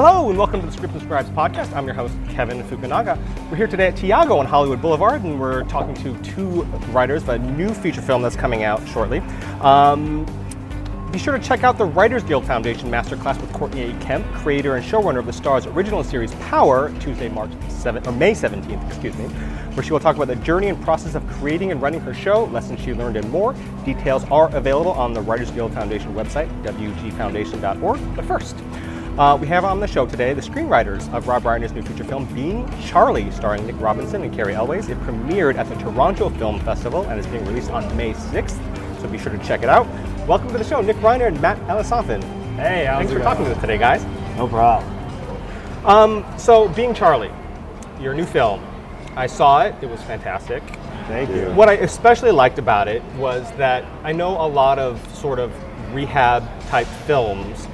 Hello and welcome to the Script and Scribes podcast. I'm your host, Kevin Fukunaga. We're here today at Tiago on Hollywood Boulevard and we're talking to two writers of a new feature film that's coming out shortly. Um, be sure to check out the Writers Guild Foundation Masterclass with Courtney A. Kemp, creator and showrunner of the Starz original series Power, Tuesday, March 7th, or May 17th, excuse me, where she will talk about the journey and process of creating and running her show, lessons she learned, and more. Details are available on the Writers Guild Foundation website, wgfoundation.org. But first, uh, we have on the show today the screenwriters of Rob Reiner's new feature film, Being Charlie, starring Nick Robinson and Cary Elwes. It premiered at the Toronto Film Festival and is being released on May 6th, so be sure to check it out. Welcome to the show, Nick Reiner and Matt Elisofon. Hey, Thanks for talking to us today, guys. No problem. Um, so, Being Charlie, your new film, I saw it, it was fantastic. Thank you. What I especially liked about it was that I know a lot of sort of rehab type films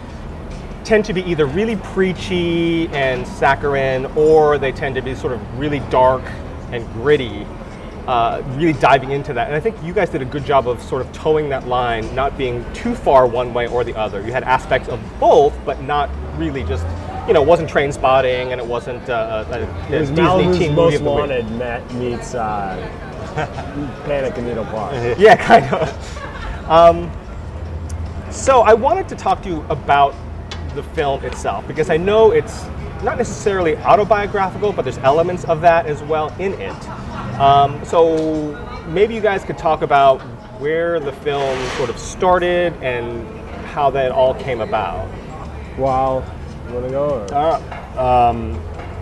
tend to be either really preachy and saccharine or they tend to be sort of really dark and gritty, uh, really diving into that. And I think you guys did a good job of sort of towing that line, not being too far one way or the other. You had aspects of both, but not really just, you know, it wasn't Trainspotting and it wasn't uh, a, a It was Disney Malibu's teen Most. Wanted met, meets uh, Panic in Needle Park. Yeah, kind of. Um, so I wanted to talk to you about the film itself because I know it's not necessarily autobiographical, but there's elements of that as well in it. Um, so maybe you guys could talk about where the film sort of started and how that all came about. Well, you want to go? Or? Uh, um,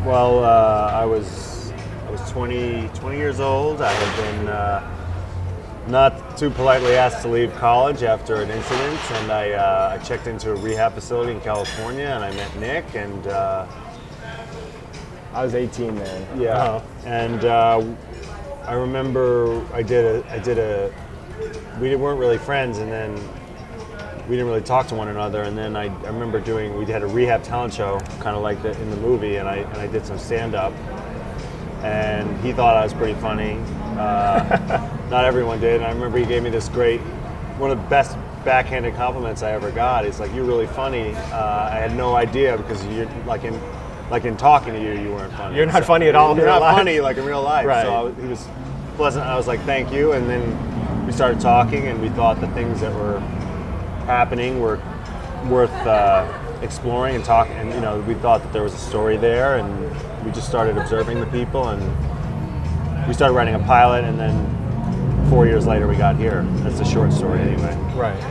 well, uh, I was I was 20, 20 years old. I had been uh, not too politely asked to leave college after an incident, and I, uh, I checked into a rehab facility in California, and I met Nick, and uh, I was 18 then. yeah, and uh, I remember I did a I did a we weren't really friends, and then we didn't really talk to one another. And then I, I remember doing we had a rehab talent show, kind of like the, in the movie, and I and I did some stand up, and he thought I was pretty funny. Uh, not everyone did. And I remember he gave me this great, one of the best backhanded compliments I ever got. He's like, "You're really funny." Uh, I had no idea because you're like in. Like in talking to you, you weren't funny. You're not funny at all You're real not life. funny like in real life. Right. So was- he was pleasant. I was like, "Thank you," and then we started talking, and we thought the things that were happening were worth uh, exploring and talking. And you know, we thought that there was a story there, and we just started observing the people, and we started writing a pilot, and then four years later, we got here. That's a short story, anyway. Right.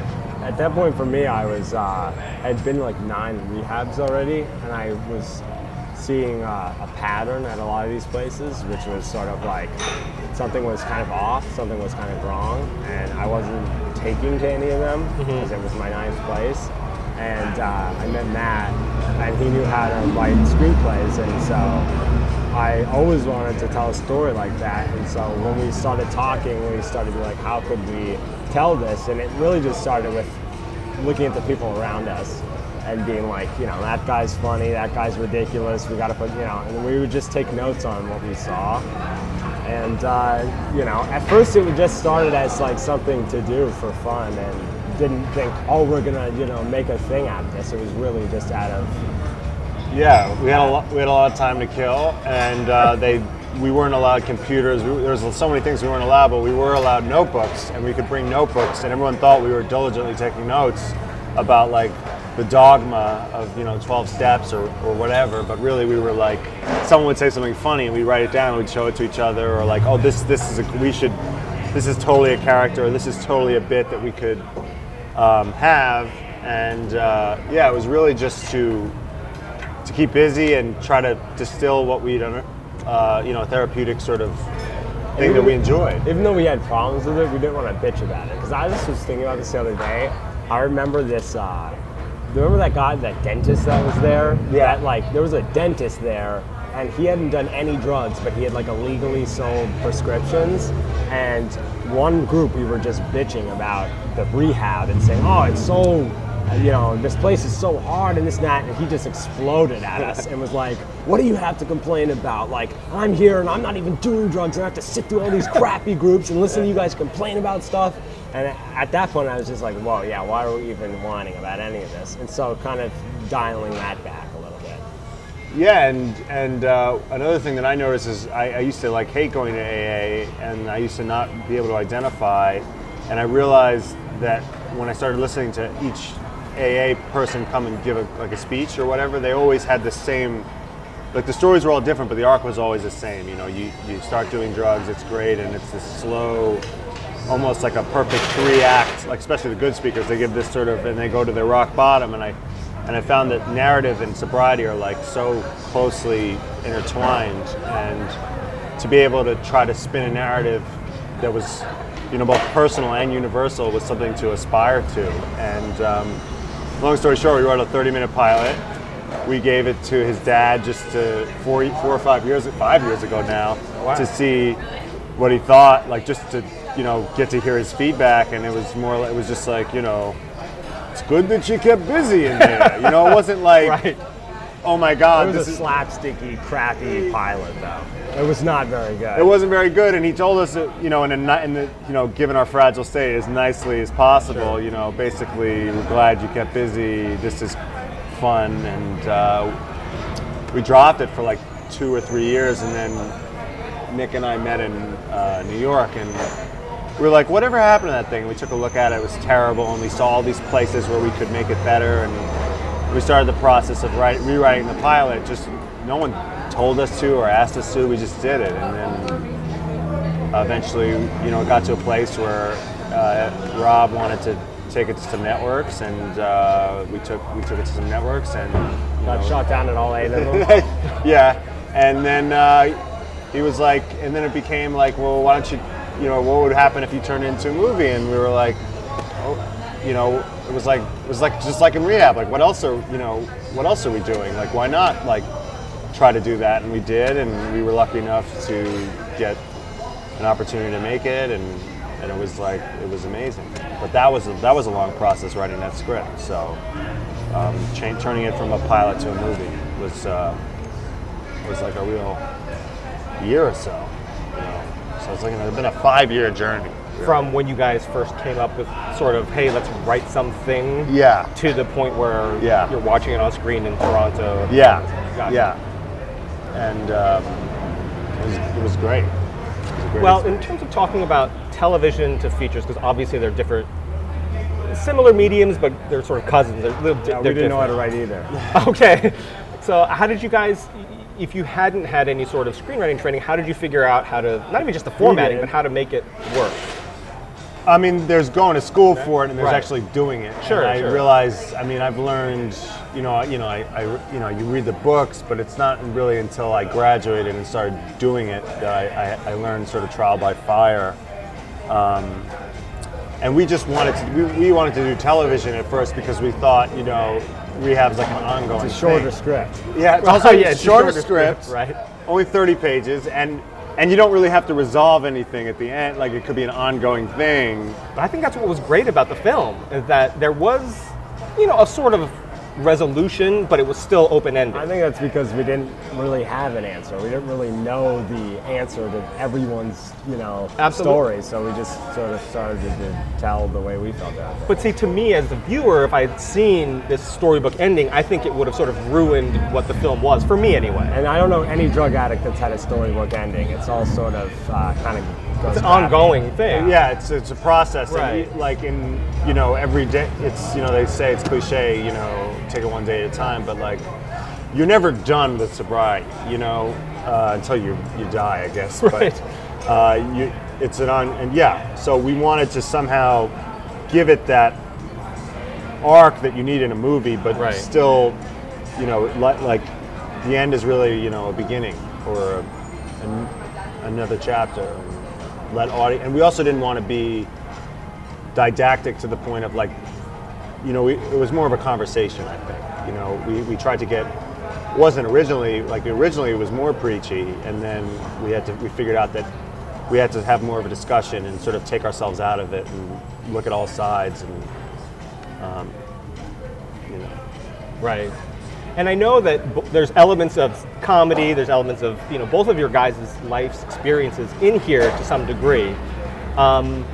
At that point for me, I was uh, had been like nine rehabs already, and I was seeing uh, a pattern at a lot of these places, which was sort of like something was kind of off, something was kind of wrong, and I wasn't taking to any of them because it was my ninth place. And uh, I met Matt, and he knew how to write screenplays, and so I always wanted to tell a story like that. And so when we started talking, we started like, how could we tell this? And it really just started with looking at the people around us and being like, you know, that guy's funny, that guy's ridiculous. We got to put, you know, and we would just take notes on what we saw. And uh, you know, at first it just started as like something to do for fun, and didn't think, oh, we're gonna, you know, make a thing out of this. It was really just out of Yeah, we had a lot, we had a lot of time to kill, and uh, they we weren't allowed computers. We, there was so many things we weren't allowed, but we were allowed notebooks, and we could bring notebooks, and everyone thought we were diligently taking notes about like the dogma of you know 12 steps or, or whatever. But really, we were like, someone would say something funny, and we'd write it down, and we'd show it to each other, or like, oh, this this is a, we should, this is totally a character, or this is totally a bit that we could um, have, and uh, yeah, it was really just to to keep busy and try to distill what we'd, uh, you know, therapeutic sort of thing that we enjoyed. even though we had problems with it, we didn't want to bitch about it. Because I just was thinking about this the other day. I remember this. Uh, remember that guy, that dentist that was there? Yeah. That, like there was a dentist there, and he hadn't done any drugs, but he had like illegally sold prescriptions. And one group we were just bitching about the rehab and saying, "Oh, it's so." You know, this place is so hard and this and that, and he just exploded at us and was like, What do you have to complain about? Like, I'm here and I'm not even doing drugs, and I have to sit through all these crappy groups and listen to you guys complain about stuff. And at that point, I was just like, Whoa, yeah, why are we even whining about any of this? And so, kind of dialing that back. Yeah, and and uh, another thing that I noticed is I, I used to like hate going to AA, and I used to not be able to identify, and I realized that when I started listening to each AA person come and give a, like a speech or whatever, they always had the same. Like the stories were all different, but the arc was always the same. You know, you, you start doing drugs, it's great, and it's this slow, almost like a perfect three act. Like especially the good speakers, they give this sort of, and they go to their rock bottom, and I and I found that narrative and sobriety are like so closely intertwined, and to be able to try to spin a narrative that was, you know, both personal and universal was something to aspire to. And um, long story short, we wrote a 30-minute pilot. We gave it to his dad just to four, four or five years, five years ago now, Wow. to see what he thought, like just to, you know, get to hear his feedback. And it was more, it was just like, you know, it's good that you kept busy in there. You know, it wasn't like, Right. oh my God, It was this a is. slapsticky, crappy pilot, though. It was not very good. It wasn't very good, and he told us, that, you know, in a, in the, you know, given our fragile state, as nicely as possible. You know, basically, we're glad you kept busy. This is fun, and uh, we dropped it for like two or three years, and then Nick and I met in uh, New York, and we were like, whatever happened to that thing? We took a look at it; it was terrible, and we saw all these places where we could make it better, and we started the process of write, rewriting the pilot. Just no one told us to or asked us to; we just did it, and then eventually, you know, it got to a place where uh, Rob wanted to take it to some networks, and uh, we took we took it to some networks, and Got know, shot down at all eight of them. yeah, and then uh, he was like, and then it became like, well, why don't you, you know, what would happen if you turned into a movie? And we were like, oh, you know, it was like it was like just like in rehab, like what else are you know, what else are we doing? Like why not like try to do that? And we did, and we were lucky enough to get an opportunity to make it, and and it was like it was amazing. But that was a, that was a long process writing that script. So um, cha- turning it from a pilot to a movie was uh, was like a real year or so. So it's like it's been a five year journey. From when you guys first came up with sort of, hey, let's write something. Yeah. To the point where Yeah. you're watching it on screen in Toronto. Yeah, Gotcha. yeah, and um, it, was, it was great. It was great Well, experience. in terms of talking about television to features, because obviously they're different, similar mediums, but they're sort of cousins. They're, little, Yeah, we they're didn't know how to write either. Okay. So, how did you guys, if you hadn't had any sort of screenwriting training, how did you figure out how to, not even just the formatting, but how to make it work? I mean, there's going to school for it, and there's Right. actually doing it. Sure, And I sure. realize. I mean, I've learned. You know, you know, I, I, you know, you read the books, but it's not really until I graduated and started doing it that I, I, I learned sort of trial by fire. Um, and we just wanted to. We, we wanted to do television at first because we thought, you know, rehab's like an ongoing. It's a shorter thing. script. Yeah, it's also yeah, a it's shorter, shorter script, script, right. Only 30 pages, and and you don't really have to resolve anything at the end. Like it could be an ongoing thing. But I think that's what was great about the film, is that there was, you know, a sort of resolution, but it was still open ended. I think that's because we didn't really have an answer. We didn't really know the answer to everyone's, you know, Absolutely. story. So we just sort of started to tell the way we felt about it. But see, to me as the viewer, if I had seen this storybook ending, I think it would have sort of ruined what the film was, for me anyway. And I don't know any drug addict that's had a storybook ending. It's all sort of uh, kind of It's an back. ongoing thing. Yeah, it's it's a process. Right. we- like in you know every day, it's you know they say it's cliche. You know, take it one day at a time. But like, you're never done with sobriety. You know, uh, until you you die, I guess. Right. But uh, you, it's an on and yeah. So we wanted to somehow give it that arc that you need in a movie, but Right. still, you know, like the end is really you know a beginning or a, an, another chapter. Let audience, and we also didn't want to be didactic to the point of like, you know, we, it was more of a conversation. I think, you know, we, we tried to get wasn't originally like originally it was more preachy, and then we had to we figured out that we had to have more of a discussion and sort of take ourselves out of it and look at all sides and um, you know. Right. And I know that b- there's elements of comedy, there's elements of, you know, both of your guys' life's experiences in here to some degree. Um,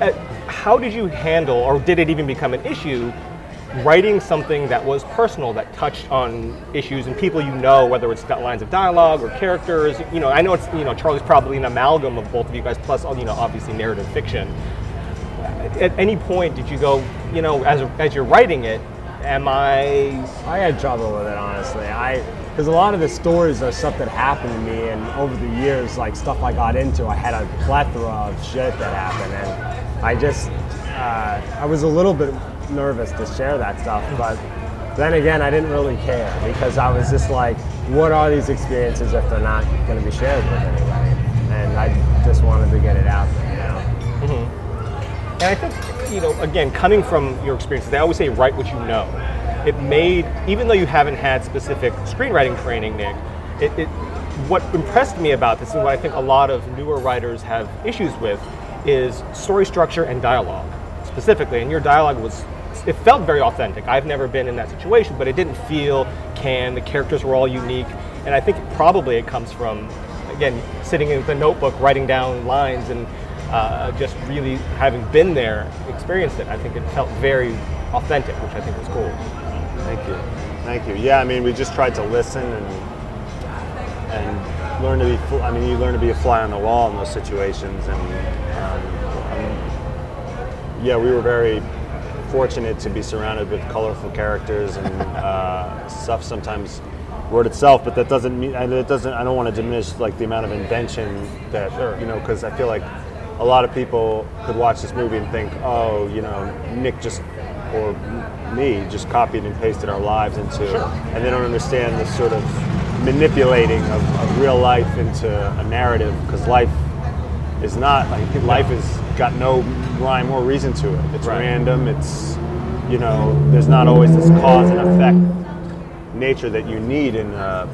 uh, how did you handle, or did it even become an issue, writing something that was personal, that touched on issues and people you know, whether it's lines of dialogue or characters. You know, I know it's you know Charlie's probably an amalgam of both of you guys, plus you know obviously narrative fiction. At any point, did you go, you know, as as you're writing it, am I? I had trouble with it honestly. I because a lot of the stories are stuff that happened to me, and over the years, like stuff I got into, I had a plethora of shit that happened, and I just uh, I was a little bit nervous to share that stuff, but then again, I didn't really care because I was just like, what are these experiences if they're not going to be shared with anybody? And I just wanted to get it out there, you know. And I think, you know, again, coming from your experiences, they always say write what you know. It made, even though you haven't had specific screenwriting training, Nick, it, it, what impressed me about this and what I think a lot of newer writers have issues with is story structure and dialogue specifically. And your dialogue was, it felt very authentic. I've never been in that situation, but it didn't feel canned. The characters were all unique. And I think probably it comes from, again, sitting in the notebook, writing down lines and uh, just really having been there, experienced it. I think it felt very authentic, which I think was cool. Thank you. Thank you. Yeah, I mean, we just tried to listen and and learn to be. I mean, you learn to be a fly on the wall in those situations, and um, um, yeah, we were very fortunate to be surrounded with colorful characters and uh, stuff. Sometimes wrote itself, but that doesn't mean. And it doesn't. I don't want to diminish like the amount of invention that you know, because I feel like a lot of people could watch this movie and think, oh, you know, Nick just or me just copied and pasted our lives into, and they don't understand the sort of manipulating of, of real life into a narrative because life is not like life has got no rhyme or reason to it. It's Right. random. It's you know, there's not always this cause and effect nature that you need in a,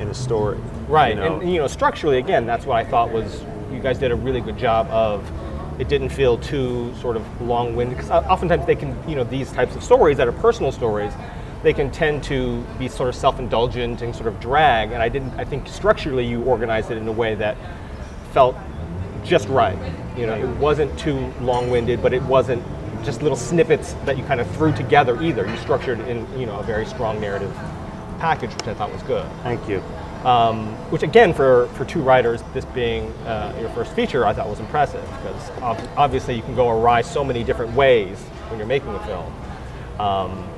in a story. Right, you know? and you know, structurally, again, that's what I thought was you guys did a really good job of. It didn't feel too sort of long-winded because oftentimes they can, you know, these types of stories that are personal stories, they can tend to be sort of self-indulgent and sort of drag. And I didn't. I think structurally you organized it in a way that felt just right. You know, it wasn't too long-winded, but it wasn't just little snippets that you kind of threw together either. You structured in, you know, a very strong narrative package, which I thought was good. Thank you. Um, which again, for, for two writers, this being uh, your first feature, I thought was impressive because ob- obviously you can go awry so many different ways when you're making a film. Um,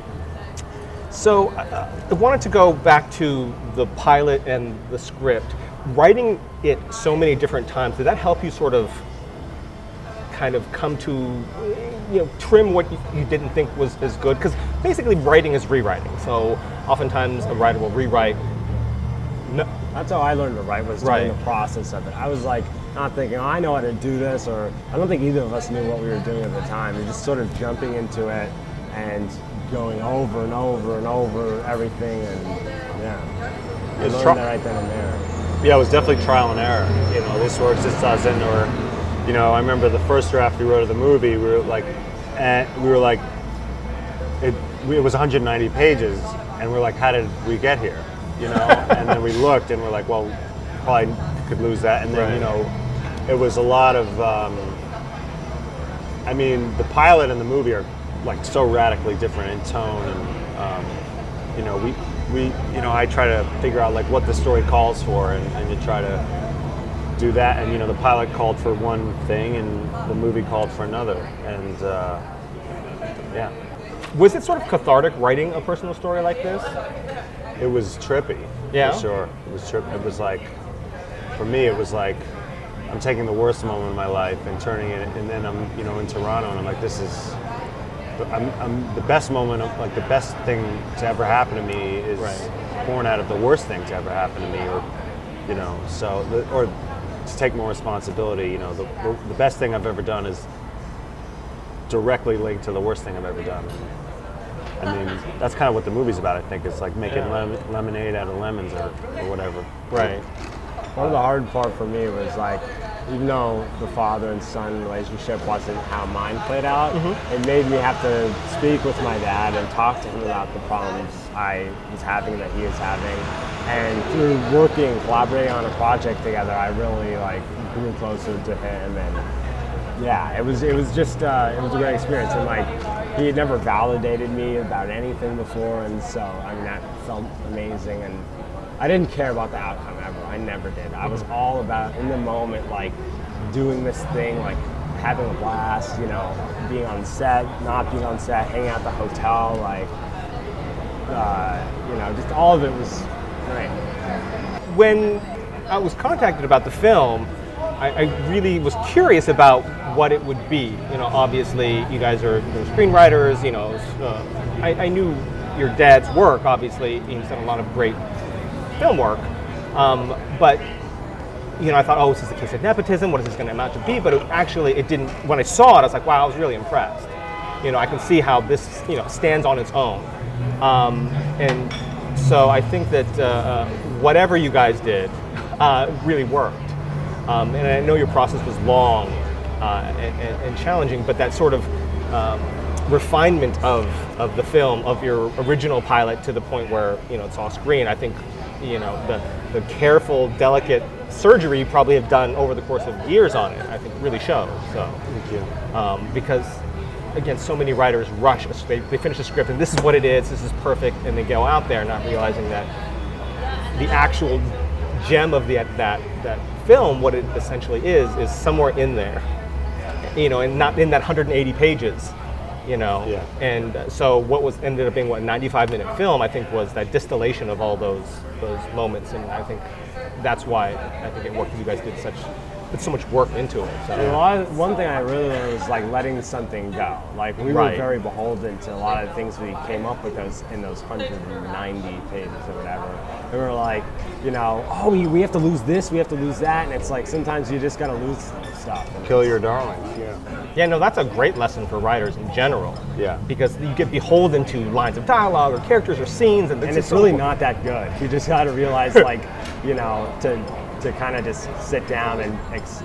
so uh, I wanted to go back to the pilot and the script. Writing it so many different times, did that help you sort of kind of come to, you know, trim what you, you didn't think was as good? Because basically writing is rewriting. So oftentimes a writer will rewrite. No, That's how I learned to write was during the process of it. I was like not thinking, oh, I know how to do this, or I don't think either of us knew what we were doing at the time. We're just sort of jumping into it and going over and over and over everything, and yeah, It's learned tr- that right then and there. Yeah, it was definitely trial and error. You know, this works, this doesn't, or you know, I remember the first draft we wrote of the movie. We were like, and we were like, it, it was 190 pages, and we're like, how did we get here? You know, and then we looked, and we're like, well, probably could lose that, and then you know, it was a lot of. Um, I mean, the pilot and the movie are like so radically different in tone, and um, you know, we we you know, I try to figure out like what the story calls for, and, and you try to do that. And you know, the pilot called for one thing, and the movie called for another, and uh, yeah, was it sort of cathartic writing a personal story like this? It was trippy. Yeah? for sure. It was trip. It was like, for me, it was like. I'm taking the worst moment of my life and turning it, and then I'm, you know, in Toronto, and I'm like, this is, I'm, I'm the best moment, of, like the best thing to ever happen to me is Right. born out of the worst thing to ever happen to me, or, you know, so, or to take more responsibility. You know, the, the best thing I've ever done is directly linked to the worst thing I've ever done. I mean, that's kind of what the movie's about. I think it's like making Yeah. lem- lemonade out of lemons, or, or whatever. Right. One of the hard part for me was like, even though the father and son relationship wasn't how mine played out, it made me have to speak with my dad and talk to him about the problems I was having that he is having. And through working, collaborating on a project together, I really like grew closer to him and yeah, it was it was just uh, it was a great experience, and like he had never validated me about anything before, and so I mean that felt amazing, and I didn't care about the outcome ever. I never did. I was all about in the moment, like doing this thing, like having a blast, you know, being on set, not being on set, hanging out at the hotel, like uh, you know, just all of it was great. when I was contacted about the film, I, I really was curious about what it would be. You know, obviously, you guys are you know, screenwriters. You know, uh, I, I knew your dad's work. Obviously, he's done a lot of great film work. Um, but you know, I thought, oh, this is a case of nepotism. What is this going to amount to be? But it, actually, it didn't. When I saw it, I was like, wow, I was really impressed. You know, I can see how this you know stands on its own. Um, and so I think that uh, uh, whatever you guys did uh, really worked. Um, and I know your process was long uh, and, and, challenging, but that sort of um, refinement of, of the film, of your original pilot to the point where you know it's on screen, I think you know the, the careful, delicate surgery you probably have done over the course of years on it, I think really shows. So Thank you. um, because again so many writers rush they, they finish a script and this is what it is this is perfect and they go out there not realizing that the actual gem of the, that that film what it essentially is is somewhere in there you know and not in that 180 pages you know Yeah. and so what was ended up being what a 95 minute film i think was that distillation of all those those moments and i think that's why i think it worked you guys did such put so much work into it so A lot of- one thing I really learned was like letting something go. Like we Right. were very beholden to a lot of the things we came up with those in those 190 pages or whatever. And we were like, you know, oh, we, we have to lose this, we have to lose that, and it's like sometimes you just gotta lose stuff. Kill your darlings. Yeah. Yeah, no, that's a great lesson for writers in general. Yeah. Because you get beholden to lines of dialogue or characters or scenes, and, and just it's so- really not that good. You just got to realize, like, you know, to to kind of just sit down and ex-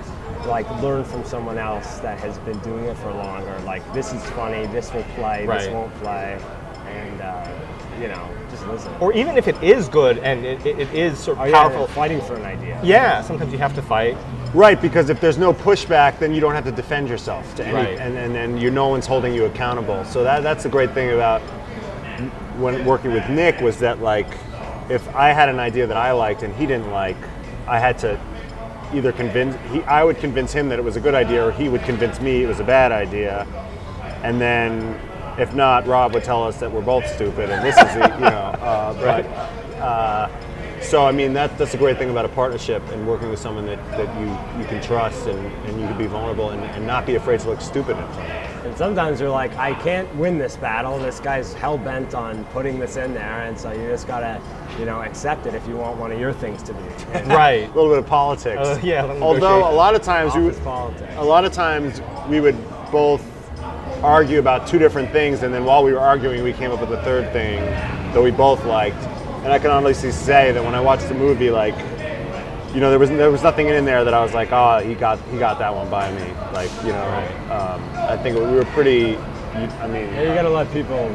like learn from someone else that has been doing it for longer. Like, this is funny. This will play. This won't play. And uh, you know, just listen. Or even if it is good and it, it, it is sort Oh of yeah, powerful. fighting for an idea. Yeah, sometimes you have to fight. Right, because if there's no pushback, then you don't have to defend yourself to any, Right. and, and then you no one's holding you accountable. So that that's the great thing about when working with Nick was that like, if I had an idea that I liked and he didn't like, I had to either convince he I would convince him that it was a good idea, or he would convince me it was a bad idea, and then if not, Rob would tell us that we're both stupid, and this is the you know, uh, but. Uh, so I mean that that's a great thing about a partnership and working with someone that, that you, you can trust and, and you can be vulnerable and, and not be afraid to look stupid in front of. And sometimes you're like, I can't win this battle. This guy's hell bent on putting this in there, and so you just gotta, you know, accept it if you want one of your things to be. Right. A little bit of politics. Uh, yeah, Although a lot of times we politics. a lot of times we would both argue about two different things, and then while we were arguing, we came up with a third thing that we both liked. And I can honestly say that when I watched the movie, like, you know, there was there was nothing in there that I was like, oh, he got he got that one by me. Like, you know, um, I think we were pretty. I mean, Yeah, you gotta let people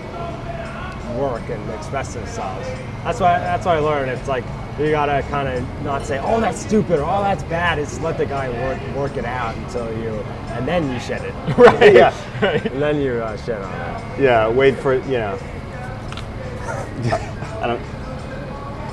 work and express themselves. That's why that's why I learned. It's like you gotta kind of not say, "Oh, that's stupid" or "Oh, that's bad." It's let the guy work work it out until you, and then you shed it. Right. yeah, and then you uh, shed on it. yeah. Wait for you know. I don't.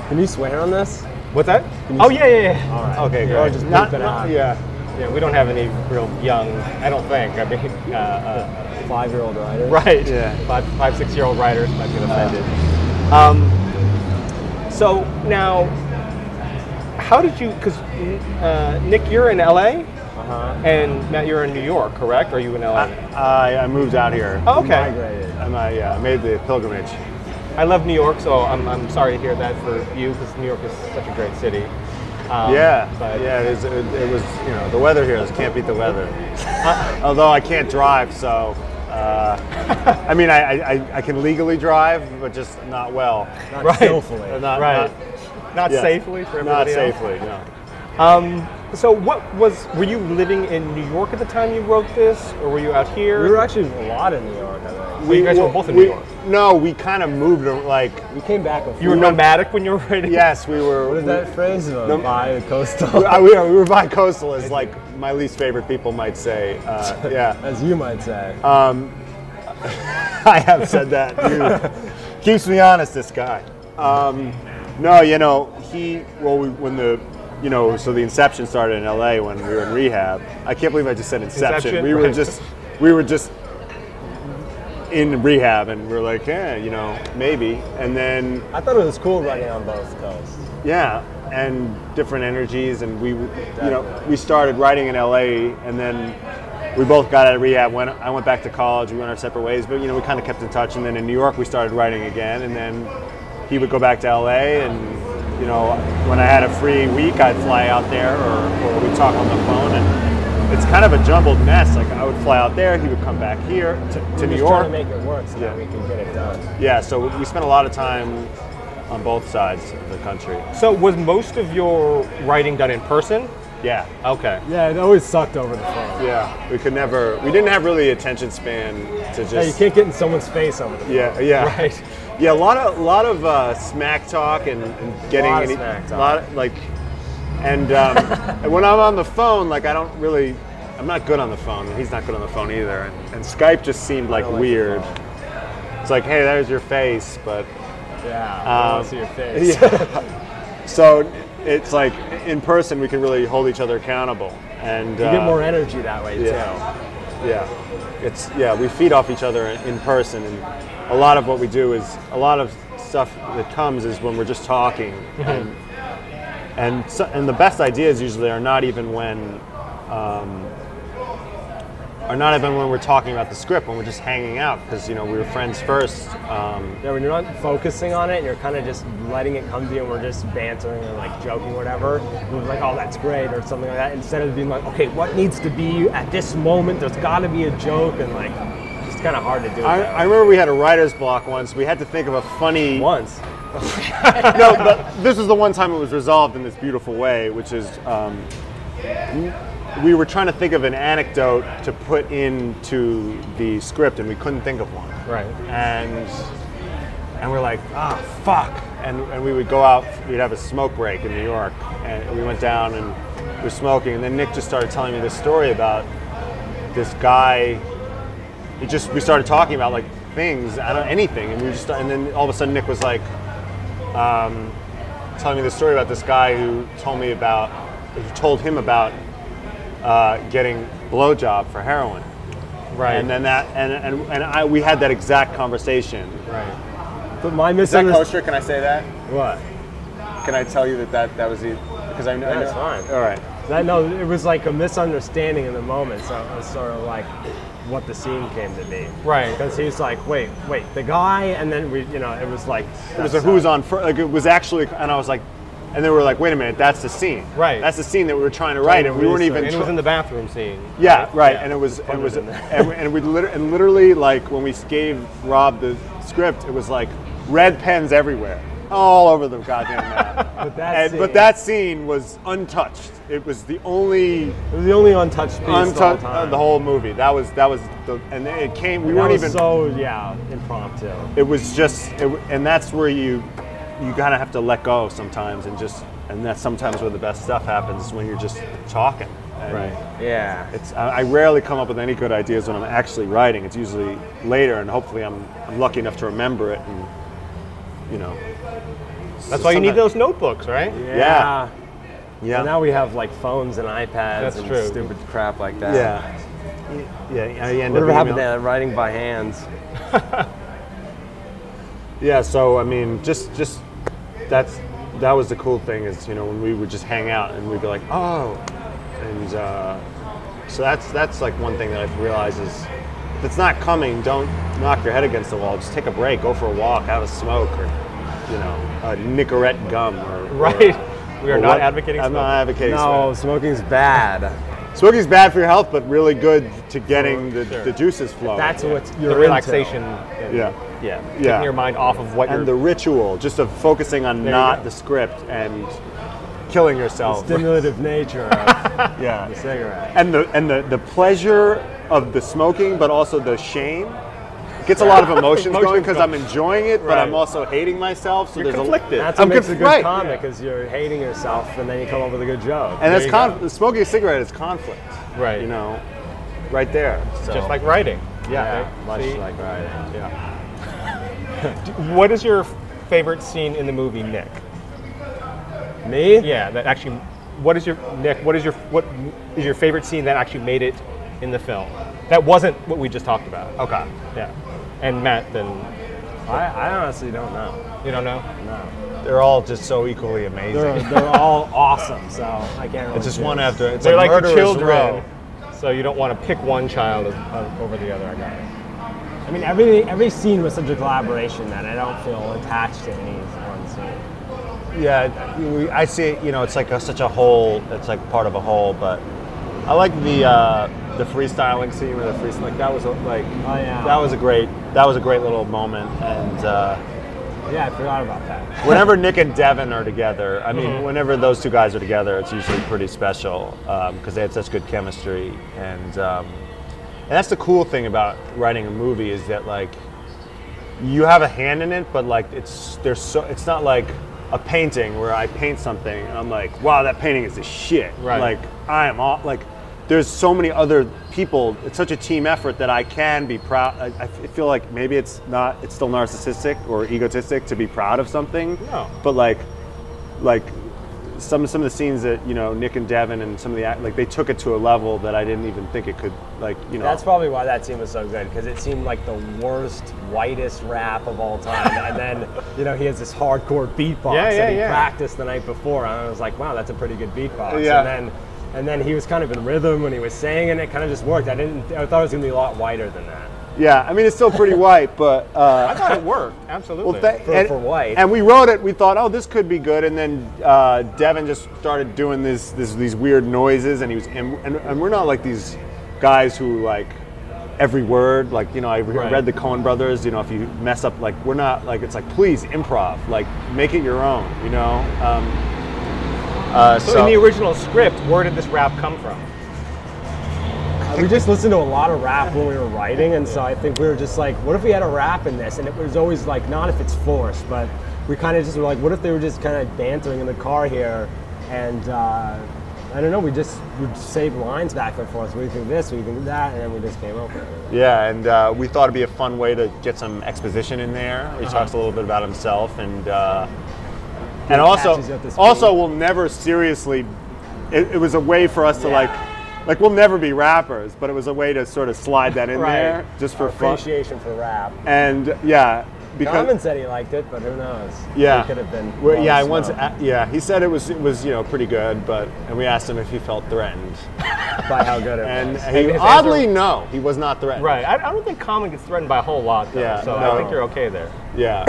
Can you swear on this? What's that? Oh yeah, yeah, yeah. All right. Okay, Or just Not- it not- out. Yeah. Yeah, we don't have any real young. I don't think. I mean, uh, Five-year-old writer. uh, right. Yeah. Five, five, six-year-old riders might get offended. Um, so now, how did you? Because uh, Nick, you're in LA, Uh-huh. and Matt, you're in New York, correct? Are you in LA? I, I moved out here. oh, okay. Migrated. I'm, uh, yeah, I made the pilgrimage. I love New York, so I'm, I'm sorry to hear that for you because New York is such a great city. Um, yeah, but yeah. It, is, it, it was, you know, the weather here. Just can't beat the weather. Although I can't drive, so. Uh, I mean, I, I, I can legally drive, but just not well. Not Right. skillfully. Not, right, not- not yeah. safely for Not everybody else. safely, no. Um, so what was? Were you living in New York at the time you wrote this, or were you out here? We were actually a lot in New York. I think. Well, you guys were both in we, New York. No, we kind of moved, like, We came back. A You were nomadic when you were writing. yes, we were. What is that phrase? Uh, No. by coastal? We, were, we were bi-coastal as like my least favorite people might say. Uh, yeah, As you might say. I have said that. Keeps me honest, this guy. Um, no, you know, he, well, we, when the, you know, so the Inception started in LA when we were in rehab. I can't believe I just said Inception. Inception, we were right. just, we were just in rehab and we are like, yeah, you know, maybe. And then I thought it was cool running on both coasts. yeah, and different energies, and we, you know, we started writing in LA, and then we both got out of rehab. Went, I went back to college. We went our separate ways, but you know, we kind of kept in touch. And then in New York, we started writing again, and then he would go back to LA, and you know, when I had a free week, I'd fly out there, or, or we'd talk on the phone, and it's kind of a jumbled mess. Like I would fly out there, he would come back here to, to We're New York. trying to make it work so Yeah. that we can get it done. yeah, so we spent a lot of time on both sides of the country. So was most of your writing done in person? Yeah. Okay. Yeah, it always sucked over the phone. Yeah, we could never. We didn't have really attention span to just. Yeah, you can't get in someone's face over the phone. Yeah, yeah, Right. Yeah, a lot of, lot of uh, smack talk and, and getting Lot of any- smack talk. lot of, like, and, um, and when I'm on the phone, like I don't really, I'm not good on the phone. He's not good on the phone either, and, and Skype just seemed like like weird. it's like, hey, there's your face, but Yeah, I Um, see your face. yeah. so it's like in person we can really hold each other accountable, and You uh, get more energy that way yeah. Yeah, it's yeah. We feed off each other in, in person, and a lot of what we do is a lot of stuff that comes is when we're just talking, and and so, and the best ideas usually are not even when. Um, are not even when we're talking about the script, when we're just hanging out, because you know we were friends first. Um, Yeah, when you're not focusing on it and you're kind of just letting it come to you and we're just bantering and like joking or whatever, we're like, oh, that's great or something like that, instead of being like, okay, what needs to be at this moment? There's got to be a joke and like, kind of hard to do. I, that. I remember we had a writer's block once. We had to think of a funny. once. no, but this is the one time it was resolved in this beautiful way, which is um, we were trying to think of an anecdote to put into the script, and we couldn't think of one. Right. And and we're like, ah, fuck. And, and we would go out. We'd have a smoke break in New York, and we went down and we were smoking. And then Nick just started telling me this story about this guy. He just we started talking about like things, I don't anything, and we just and then all of a sudden Nick was like um, telling me the story about this guy who told me about who told him about uh, getting blowjob for heroin. Right. And then that and and, and I, we had that exact conversation. right. But my Is that misunderstanding. kosher? Can I say that? What? Can I tell you that that, that was the because I know. I That's know- fine. All right. That, no, it was like a misunderstanding in the moment, so it was sort of like what the scene came to be. Right. Because he's like, wait, wait, the guy, and then we, you know, it was like. It was a who's on first. Like it was actually, and I was like, and then we were like, wait a minute, that's the scene. Right. That's the scene that we were trying to write, and we weren't even. And it was in the bathroom scene. Yeah, right. Yeah. And it was, it was, in there. and, we- and we liter- and literally like when we gave Rob the script, it was like red pens everywhere, all over the goddamn map. But that and, scene, but that scene was untouched. It was the only it was the only untouched piece untouched the whole uh, time. the whole movie. That was that was the, and it came. We That weren't was even. so yeah impromptu. it was just, it, and that's where you you kind of have to let go sometimes, and just, and that's sometimes where the best stuff happens when you're just talking. And Yeah. It's I I rarely come up with any good ideas when I'm actually writing. It's usually later, and hopefully I'm I'm lucky enough to remember it, and you know. That's why you need those notebooks, right? Yeah. Yeah. And now we have like phones and iPads That's and true. stupid crap like that. yeah. Yeah. I end Whatever up happened to email- that writing by hands? Yeah. So I mean, just just that's that was the cool thing is you know when we would just hang out and we'd be like oh, and uh, so that's that's like one thing that I've realized is if it's not coming, don't knock your head against the wall. Just take a break, go for a walk, have a smoke, or you know, a Nicorette gum, or Right. We are not what- advocating I'm smoking. not advocating No, smoking. smoking's bad. Smoking's bad for your health, but really good to getting the, Sure. the juices flowing. That's what you're the relaxation. and- Yeah. Yeah. Yeah. Taking your mind off of what and the ritual, just of focusing on you not the script and killing yourself. The Stimulative nature of yeah. the cigarette. And the and the, the pleasure of the smoking, but also the shame. gets a lot of emotions, going because. I'm enjoying it, but I'm also hating myself. So You're there's conflicted. A, That's what I'm makes conf- a good right. comic, is you're hating yourself, and then you come up with a good joke. And that's go. smoking a cigarette is conflict. Right. You know, right there. So. Just like writing. yeah, much See? like right. yeah. What is your favorite scene in the movie, Nick? Me? Yeah, that actually. What is your Nick? What is your what is your favorite scene that actually made it in the film? That wasn't what we just talked about. Okay. Yeah. And Matt, then I, I honestly don't know. you don't know. No. They're all just so equally amazing. They're, they're all awesome, so I can't really it's just choose. one after. It's They're like, like children, row. so you don't want to pick one child uh, over the other. I got it. I mean, every every scene was such a collaboration that I don't feel attached to any one scene. Yeah, we, I see it. You know, it's like a, such a whole. It's like part of a whole. But I like the uh, the freestyling scene where the freestyle. Like that was a, like. Oh, yeah. That was a great. That was a great little moment. And uh, Yeah, I forgot about that. whenever Nick and Devon are together, I mean, whenever those two guys are together, it's usually pretty special because they had such good chemistry. And um, and that's the cool thing about writing a movie is that like you have a hand in it, but like it's there's so it's not like a painting where I paint something and I'm like, wow, that painting is the shit. Right. Like I am all like. There's so many other people. It's such a team effort that I can be proud. I, I feel like maybe it's not. It's still narcissistic or egotistic to be proud of something. No. But like, like some some of the scenes that you know Nick and Devon and some of the act- like they took it to a level that I didn't even think it could. Like you know. That's probably why that scene was so good because it seemed like the worst, whitest rap of all time. and then, you know, he has this hardcore beatbox Yeah, yeah, that he yeah. practiced the night before, and I was like, wow, that's a pretty good beatbox. Yeah. And then, and then he was kind of in rhythm when he was saying, and it kind of just worked. I didn't. I thought it was gonna be a lot whiter than that. Yeah. I mean, it's still pretty white, but. Uh, I thought it worked. Absolutely. Well, th- For- and, for white. And we wrote it. We thought, oh, this could be good. And then uh, Devon just started doing this, this, these weird noises, and he was, and, and, and we're not like these guys who like every word. Like you know, I re- Right. read the Coen Brothers. You know, if you mess up, like we're not like it's like please improv, like make it your own. You know. Um, uh, so, in the original script, where did this rap come from? We just listened to a lot of rap when we were writing, and so I think we were just like, what if we had a rap in this? And it was always like, not if it's forced, but we kind of just were like, what if they were just kind of bantering in the car here, and uh, I don't know, we just would save lines back and forth. What do you think this? What do you think that? And then we just came up with it. Yeah, and uh, we thought it'd be a fun way to get some exposition in there. He talks a little bit about himself, and uh, and also catches you at the speed. also we'll never seriously. It, it was a way for us to like, like we'll never be rappers, but it was a way to sort of slide that in Right. there just for fun. Appreciation for rap. And yeah, because Common said he liked it, but who knows? yeah, He could have been. Well, yeah, and once yeah, he said it was it was you know pretty good, but and we asked him if he felt threatened, by how good it and was. he, his oddly answer- no, he was not threatened. Right. I, I don't think Common gets threatened by a whole lot, though. Yeah, so no. I think you're okay there. Yeah.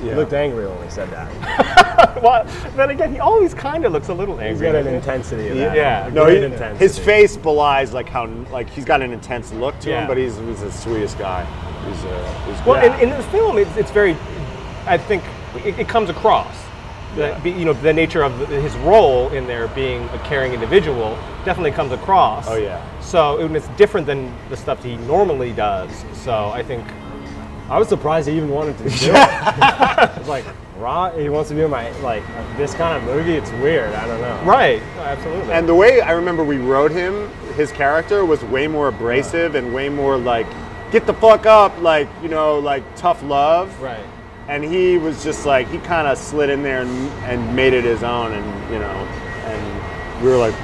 He Yeah. looked angry when he said that. well, then again, he always kind of looks a little He's angry. got an intensity of that. Yeah. A No, great he, intensity. his face belies like how like he's got an intense look to Yeah. him, but he's he's the sweetest guy. He's uh, he's Well, great. in, in the film, it's, it's very, I think it, it comes across. The, be- you know, the nature of his role in there being a caring individual definitely comes across. Oh, yeah. So and it's different than the stuff he normally does. So I think, I was surprised he even wanted to do it. It's like, raw. He wants to do my like this kind of movie. It's weird. I don't know. right, absolutely. and the way I remember we wrote him, his character was way more abrasive and way more like get the fuck up, like you know, like tough love. right. And he was just like he kind of slid in there and, and made it his own, and you know, and we were like,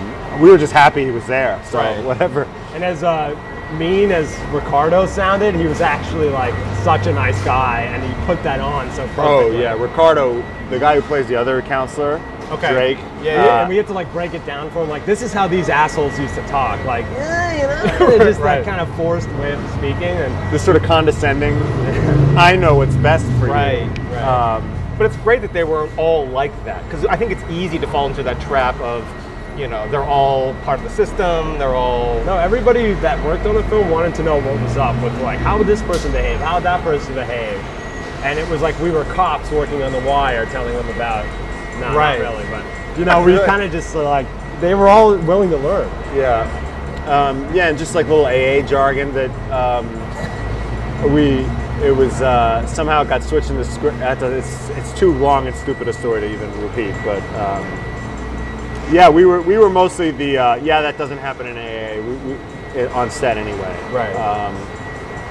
we were just happy he was there. So Right. whatever. And as uh, mean as Ricardo sounded, he was actually like such a nice guy, and he put that on so perfectly. Oh yeah, Ricardo, the guy who plays the other counselor, Okay. Drake. Yeah, Yeah, uh, and we had to like break it down for him. Like, this is how these assholes used to talk. Like, yeah, you know, just Right. that kind of forced way of speaking. And this sort of condescending. I know what's best for Right, you. right. Um, But it's great that they were all like that because I think it's easy to fall into that trap of, you know, they're all part of the system. They're all no, everybody that worked on the film wanted to know what was up with like how would this person behave, how would that person behave, and it was like we were cops working on the wire telling them about. No, Right. not really, but you know, we kind of just uh, like they were all willing to learn. yeah. Um, yeah, and just like little AA jargon that um, we it was uh, somehow it got switched in the script. I had to- It's, it's too long and stupid a story to even repeat, but um, yeah, we were we were mostly the uh, yeah that doesn't happen in AA we, we, it, on set anyway. Right. Um,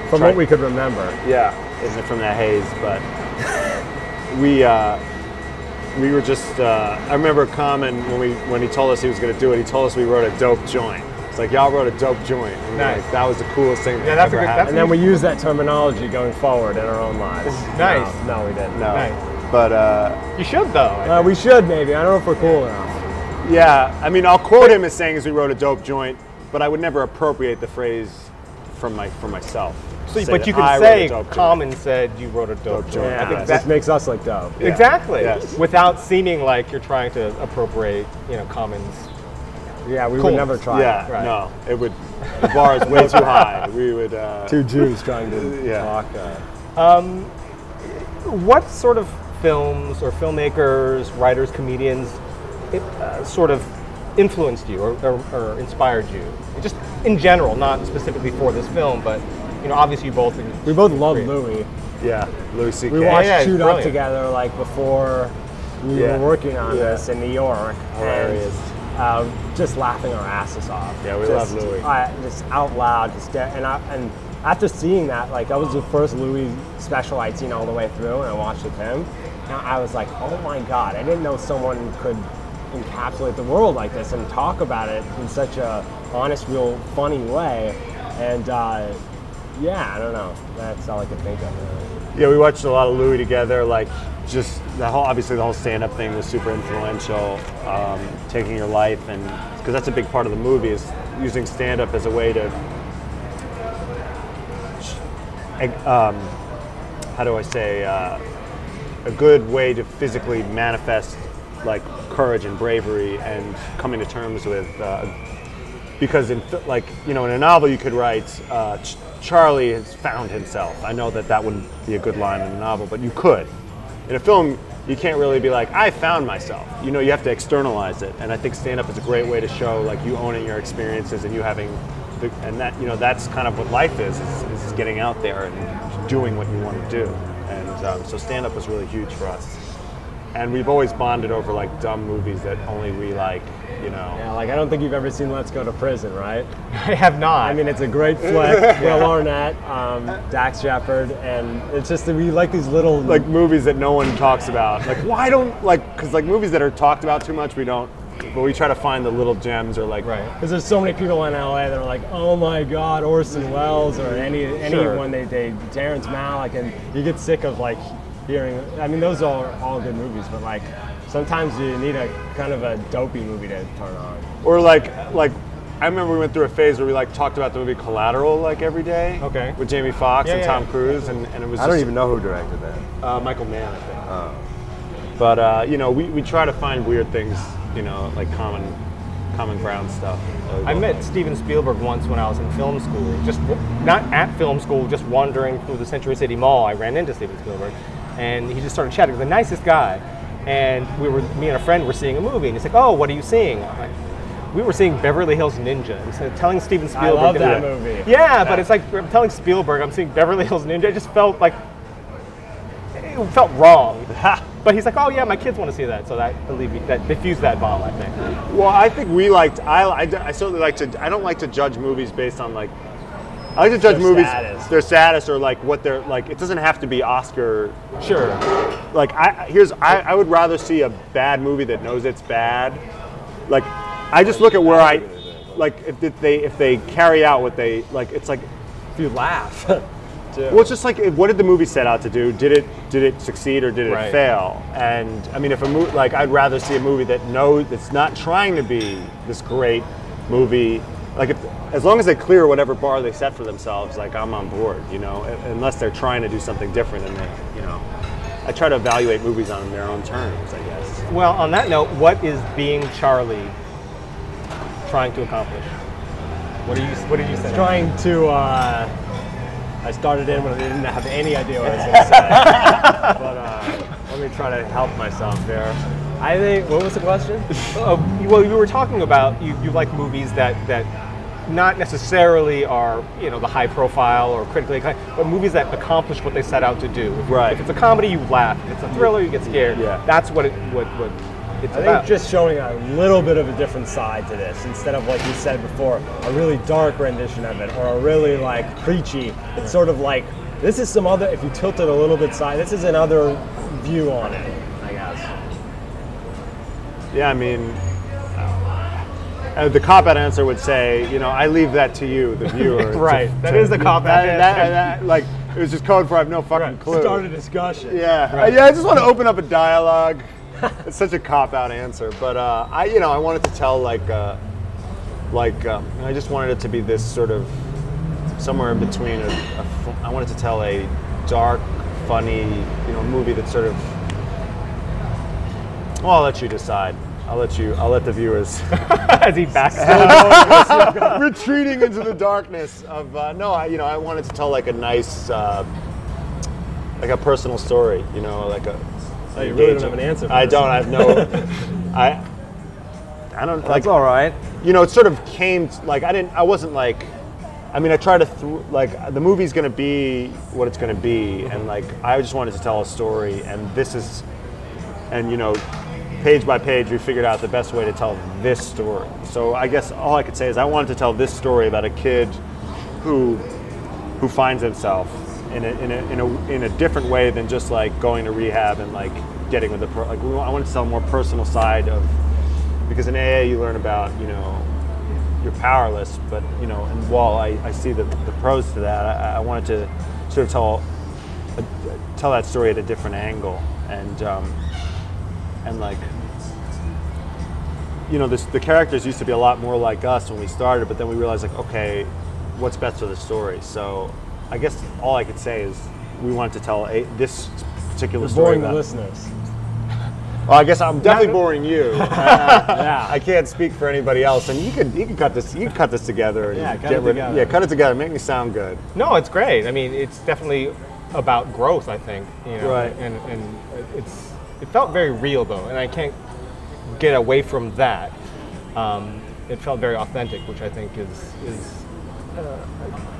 From Right. what we could remember. yeah, isn't it from that haze? But we uh, we were just. Uh, I remember Common when we when he told us he was going to do it. He told us we wrote a dope joint. It's like y'all wrote a dope joint. And Nice. like, that was the coolest thing. Yeah, that that's a ever good- happened. And then we use that terminology going forward in our own lives. Nice. No, no we didn't. no, Nice. but. Uh, You should though. Uh, we should maybe. I don't know if we're cool enough. Yeah, I mean, I'll quote him as saying as we wrote a dope joint, but I would never appropriate the phrase from my from myself. So, but you can I say a dope joint. Common said you wrote a dope, Dope joint. joint. I think Yeah, that this makes us like dope. Yeah. exactly Yes. without seeming like you're trying to appropriate, you know, Common's. Yeah, we Cool. would never try. Yeah, it. Right. no, it would. The bar is way too high. We would. Uh, Two Jews trying to Yeah. talk. Uh, What sort of films or filmmakers, writers, comedians, it, uh, sort of influenced you or, or, or inspired you? Just in general, not specifically for this film, but you know, obviously you both. we both love Great. Louis. yeah, Louis C.K. We watched yeah, it's Chewed Up together like before we Yeah. were working on Yeah. this in New York. Hilarious. And, uh, just laughing our asses off. Yeah, we just, love Louis. Uh, just out loud, just de- and I, and after seeing that, like that was the first Louis special I'd seen all the way through, and I watched with him. And I was like, oh my god, I didn't know someone could encapsulate the world like this and talk about it in such a honest, real, funny way. And uh, yeah, I don't know. That's all I could think of. Really. Yeah, we watched a lot of Louis together. Like, just the whole obviously the whole stand-up thing was super influential. Um, taking your life and because that's a big part of the movie is using stand-up as a way to. Um, how do I say? Uh, a good way to physically manifest like courage and bravery and coming to terms with. Uh, because in like you know in a novel you could write uh, Ch- Charlie has found himself. I know that that wouldn't be a good line in a novel, but you could. In a film, you can't really be like I found myself. You know, you have to externalize it, and I think stand up is a great way to show like you owning your experiences and you having, and that you know that's kind of what life is, is, is getting out there and doing what you want to do. And um, so stand up was really huge for us. And we've always bonded over like dumb movies that only we like, you know. Yeah, like I don't think you've ever seen Let's Go to Prison, right? I have not. I mean, it's a great flick. Will Arnett, um, Dax Shepard, and it's just that we like these little like movies that no one talks about. Like why don't like because like movies that are talked about too much we don't. But we try to find the little gems or like right. because there's so many people in LA that are like, oh my God, Orson Welles or any anyone they they Terrence Malick, and you get sick of like hearing. I mean, those are all good movies, but like sometimes you need a kind of a dopey movie to turn on. or like like. I remember we went through a phase where we like talked about the movie Collateral like every day. Okay. With Jamie Foxx Yeah, and yeah, Tom yeah. Cruise and, and it was I don't even know who directed that. uh, Michael Mann, I think. But uh, you know, we, we try to find weird things, you know, like common common ground stuff. I met Steven Spielberg once when I was in film school. Just not at film school, just wandering through the Century City Mall. I ran into Steven Spielberg, and he just started chatting. He was the nicest guy, and we were me and a friend were seeing a movie, and he's like, "Oh, what are you seeing?" I'm like, we were seeing Beverly Hills Ninja. And so telling Steven Spielberg, I love that movie. Yeah, but it's like I'm telling Spielberg I'm seeing Beverly Hills Ninja. It just felt like it felt wrong. But he's like, "Oh yeah, my kids want to see that," so that believe me, that diffused that bomb, I think. Well, I think we liked. I, I, I certainly like to. I don't like to judge movies based on like. I like to judge Their movies status. their status or like what they're like. It doesn't have to be Oscar. Sure. Like I here's I, I would rather see a bad movie that knows it's bad. Like I just look at where I like if, they if they carry out what they like. It's like If you laugh, well, it's just like what did the movie set out to do? Did it did it succeed or did it Right. fail? And I mean, if a movie like I'd rather see a movie that knows that's not trying to be this great movie. Like if as long as they clear whatever bar they set for themselves, like I'm on board. You know, unless they're trying to do something different and they, you know. I try to evaluate movies on their own terms, I guess. Well, on that note, what is being Charlie trying to accomplish? What are you? What did you say? trying to. Uh, I started in when I didn't have any idea what I was going to say. but uh, let me try to help myself there. I think. What was the question? Uh, well, you were talking about you, you like movies that that not necessarily are you know the high profile or critically acclaimed, but movies that accomplish what they set out to do. If, Right. If it's a comedy, you laugh. If it's a thriller, you get scared. Yeah. That's what it what what it's I about. think just showing a little bit of a different side to this instead of like you said before, a really dark rendition of it or a really like preachy. It's sort of like this is some other. If you tilt it a little bit side, this is another view on it. I guess. Yeah, I mean, uh, the cop out answer would say, you know, I leave that to you, the viewer. Right. to- That to- is the cop-out that- that- answer. that- like, it was just code for I have no fucking clue. Start a discussion. Yeah, Right. yeah. I just want to open up a dialogue. it's such a cop out answer, but uh, I, you know, I wanted to tell like, uh, like, um, I just wanted it to be this sort of somewhere in between. A, a I wanted to tell a dark, funny, you know, movie that sort of. Well, I'll let you decide. I'll let you. I'll let the viewers As he backs retreating into the darkness of. Uh, no, I, you know, I wanted to tell like a nice, uh, like a personal story. You know, like a. Oh, you really don't have an answer for I this. don't. I have no. I. I don't like. All right. You know, it sort of came t- like I didn't. I wasn't like. I mean, I try to th- like the movie's going to be what it's going to be, and like I just wanted to tell a story, and this is, and you know, page by page, we figured out the best way to tell this story. So I guess all I could say is I wanted to tell this story about a kid who who finds himself in a, in a, in a, in a different way than just like going to rehab and like getting with the pro- like I wanted to tell a more personal side of because in AA you learn about you know you're powerless but you know and while I, I see the, the pros to that I, I wanted to sort of tell tell that story at a different angle and um, and like you know this, the characters used to be a lot more like us when we started but then we realized like okay what's best for the story so i guess all i could say is we wanted to tell a, this particular You're story boring the listeners. well i guess i'm definitely boring you uh, Yeah. i can't speak for anybody else and you could you could cut this you could cut this together and Yeah, cut it rid- together. yeah cut it together make me sound good No, it's great. I mean, it's definitely about growth. I think. You know, Right. And and it's it felt very real though, and I can't get away from that. Um, it felt very authentic, which I think is is. Uh,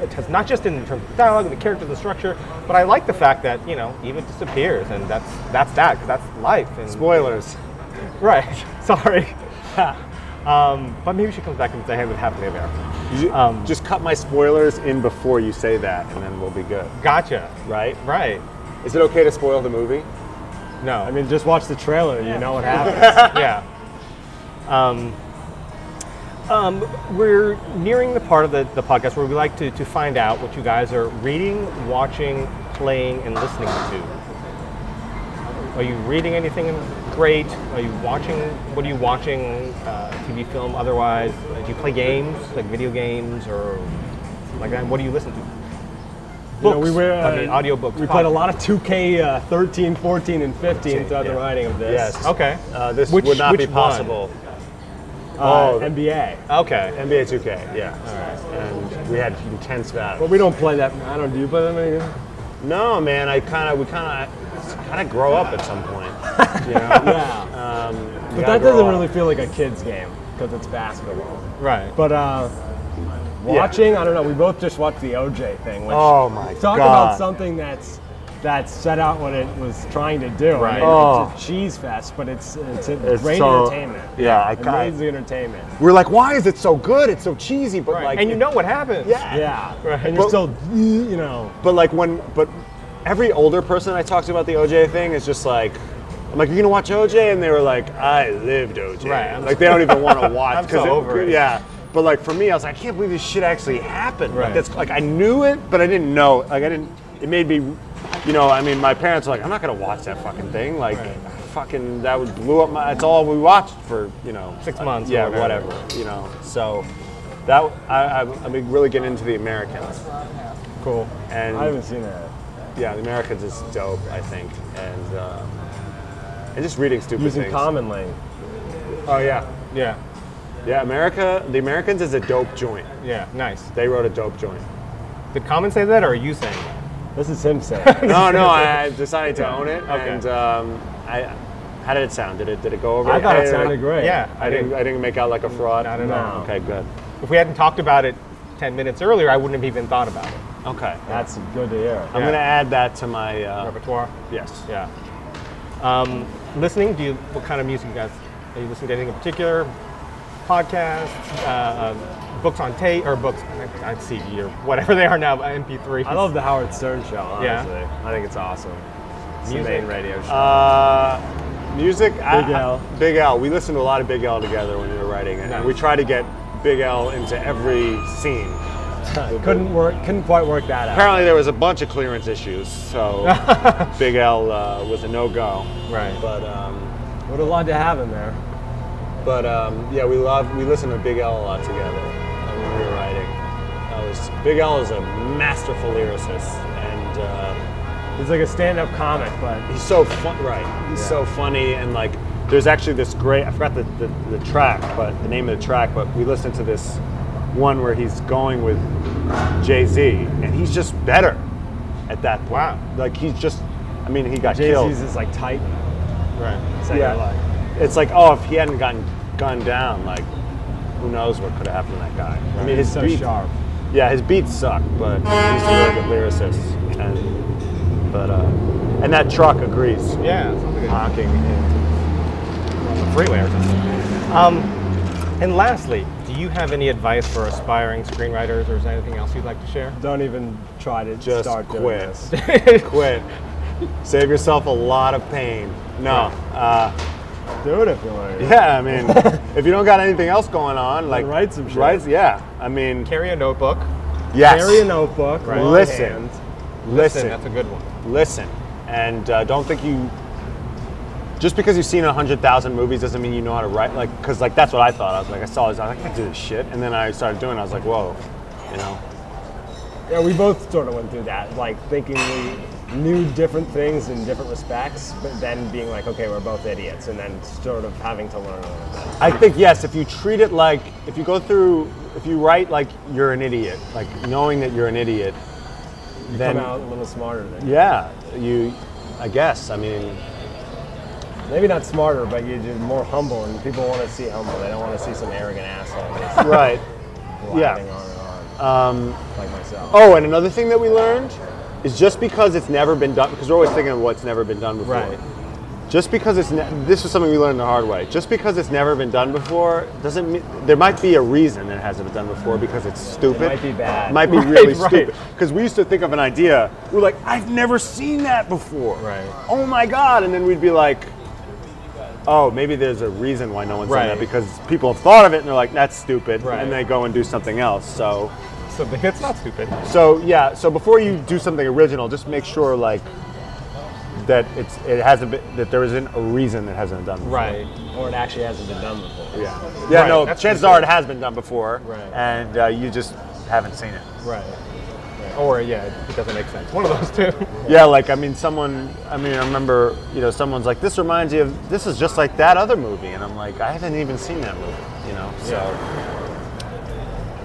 it has not just in terms of dialogue and the character and the structure, but I like the fact that you know Eva disappears, and that's that's that 'cause that's life. And spoilers Right. Sorry. um, but maybe she comes back and says, "Hey, what happened there?" You- Um, just cut my spoilers in before you say that and then we'll be good Gotcha. right Right. Is it okay to spoil the movie? No. I mean, just watch the trailer and you know what happens. yeah. Um, um, we're nearing the part of the, the podcast where we like to, to find out what you guys are reading, watching, playing, and listening to. Are you reading anything great? Are you watching? What are you watching? Uh, TV, film, otherwise? Do you play games, like video games, or like that? What do you listen to? You know, we were, I mean, uh, audiobooks. We played a lot of 2K uh, 13, 14, and 15 throughout the writing of this. Yes. Okay. uh, this Which- would not be one? possible Uh, Oh. NBA. Okay. NBA 2K, yeah. All right. And we had intense battles. But we don't play that. I don't do, but I mean, No, man, I kind of we kind of kind of grow up at some point. You know? yeah. Um, you But that doesn't up. really feel like a kid's game because it's basketball. Right. But uh, watching, I don't know. We both just watched the OJ thing. Which Oh my talk god! about something that's that set out what it was trying to do. Right. I mean, Oh. It's a oh. cheese fest, but it's it's, a It's great so- entertainment. yeah, I kinda- amazing entertainment. We're like, why is it so good? It's so cheesy, but Right. like, and you know what happens. yeah, Yeah, Right. and you're But- still, you know, But like when, but every older person I talked to about the OJ thing is just like, I'm like, you're gonna watch OJ? And they were like, I lived OJ. Right, I'm like they don't even want to watch. I'm so 'cause over it. Yeah. But like for me, I was like, I can't believe this shit actually happened. Right. Like that's like I knew it, but I didn't know. Like I didn't. It made me, you know. I mean, my parents were like, I'm not gonna watch that fucking thing. Like, Right. fucking that would blew up my. That's all we watched for you know Six months or Yeah, whatever. whatever. You know. So that I, I, I mean, really getting into the Americans. Cool. And I haven't seen that. yeah, the Americans is dope, I think, and uh, and just reading stupid Using things. common language. Oh yeah, Yeah. Yeah. America, the Americans is a dope joint. Yeah. Nice. They wrote a dope joint. Did Common say that, or are you saying that? This is him saying. No, no, I I decided to own it, Okay. and um, I. How did it sound? Did it did it go over? I thought it didn't- sounded great. Yeah. I didn't I didn't make out like a fraud. Not at all. Okay, good. if we hadn't talked about it 10 minutes earlier, I wouldn't have even thought about it. Okay. That's good to hear. I'm Yeah. gonna add that to my. Uh, Repertoire. yes. Yeah. Um, listening, do you, what kind of music you guys, are you listening to anything in particular? Podcasts, uh, um, books on tape, or books on CD, or whatever they are now, MP3. I love the Howard Stern show. Honestly, Yeah. I think it's awesome. It's Music. the main radio show. Uh, music. Big L. I- Big L. We listen to a lot of Big L together when we were writing it, and we Nice. try to get Big L into every scene. couldn't work. Couldn't quite work that out. Apparently, there was a bunch of clearance issues, so Big L uh, was a no-go. Right. But um, Would have loved to have him there. But um, yeah, we love we listen to Big L a lot together uh, when we were writing. That was Big L is a masterful lyricist, and uh, He's like a stand-up comic, but he's so fun. Right, he's Yeah. so funny, and like there's actually this great. I forgot the, the, the track, but the name of the track. But we listened to this one where he's going with Jay Z, and he's just better at that point. Wow. Like he's just. I mean, he got Jay killed. Z's is like tight. Right. Yeah. like, It's like, oh, if he hadn't gotten gunned down, like, who knows what could have happened to that guy? I mean, his he's so beats, sharp. yeah, his beats suck, but he's a really good lyricist, and but uh, and that truck agrees. Yeah, sounds like Honking. On the freeway or something. Um, and lastly, do you have any advice for aspiring screenwriters, or is there anything else you'd like to share? Don't even try to Just start doing quit. this. quit. Save yourself a lot of pain. No. Uh, Do it if you want. yeah, I mean, if you don't got anything else going on, like write some shit. Write, yeah. I mean, Carry a notebook. yes. Carry a notebook. Right. one Listen. hand. Listen. That's a good one. listen and uh, don't think you just because you've seen 100000 movies doesn't mean you know how to write like because like that's what i thought i was like i saw this i was like i can't do this shit and then i started doing it i was like whoa you know Yeah, we both sort of went through that, like thinking we knew different things in different respects, but then being like, okay, we're both idiots, and then sort of having to learn a little bit. i think yes if you treat it like if you go through if you write like you're an idiot like knowing that you're an idiot then Come out a little smarter than yeah you i guess i mean Maybe not smarter, but you're more humble, and people want to see humble. They don't want to see some arrogant asshole right Yeah. on on, um, like myself. oh and another thing that we learned is just because it's never been done because we're always thinking of what's never been done before Right. just because it's ne- this is something we learned the hard way. Just because it's never been done before doesn't mean there might be a reason it hasn't been done before because it's stupid. It might be bad. Might be Right, really right. stupid. Because we used to think of an idea, we're like, I've never seen that before. Right. Oh my god! And then we'd be like, Oh, maybe there's a reason why no one's done that because people have thought of it and they're like, that's stupid, Right. and they go and do something else. So, Something that's not stupid. so yeah. So before you do something original, just make sure like that it's it hasn't been that there isn't a reason it hasn't been done before. Right. Or it actually hasn't been done before. Yeah. Yeah. Right, No. Chances are it has been done before. Right. And uh, you just haven't seen it. Right. Or yeah, it doesn't make sense. One of those two. Yeah. Like I mean, someone. I mean, I remember. You know, someone's like, "This reminds you of. This is just like that other movie," and I'm like, "I haven't even seen that movie." You know. So.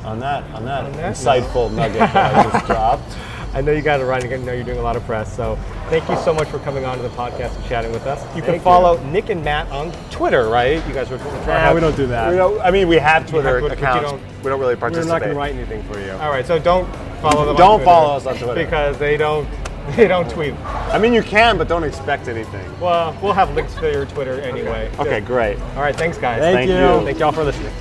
On that, on that, On that insightful nugget that I just dropped. I know you got to run. I know you're doing a lot of press. So thank you so much for coming on to the podcast and chatting with us. You can Thank follow Nick and Matt on Twitter, right? You guys are. Nah, we don't do that. We don't, I mean, we have Twitter Twitter, you accounts. don't- we don't really participate. We're not going to write anything for you. All right, so don't follow them. Don't follow us on Twitter. because they don't. They don't tweet. I mean, you can, but don't expect anything. Well, we'll have links to your Twitter anyway. Okay, great. All right, thanks, guys. Thank Thank you. you. Thank y'all for listening.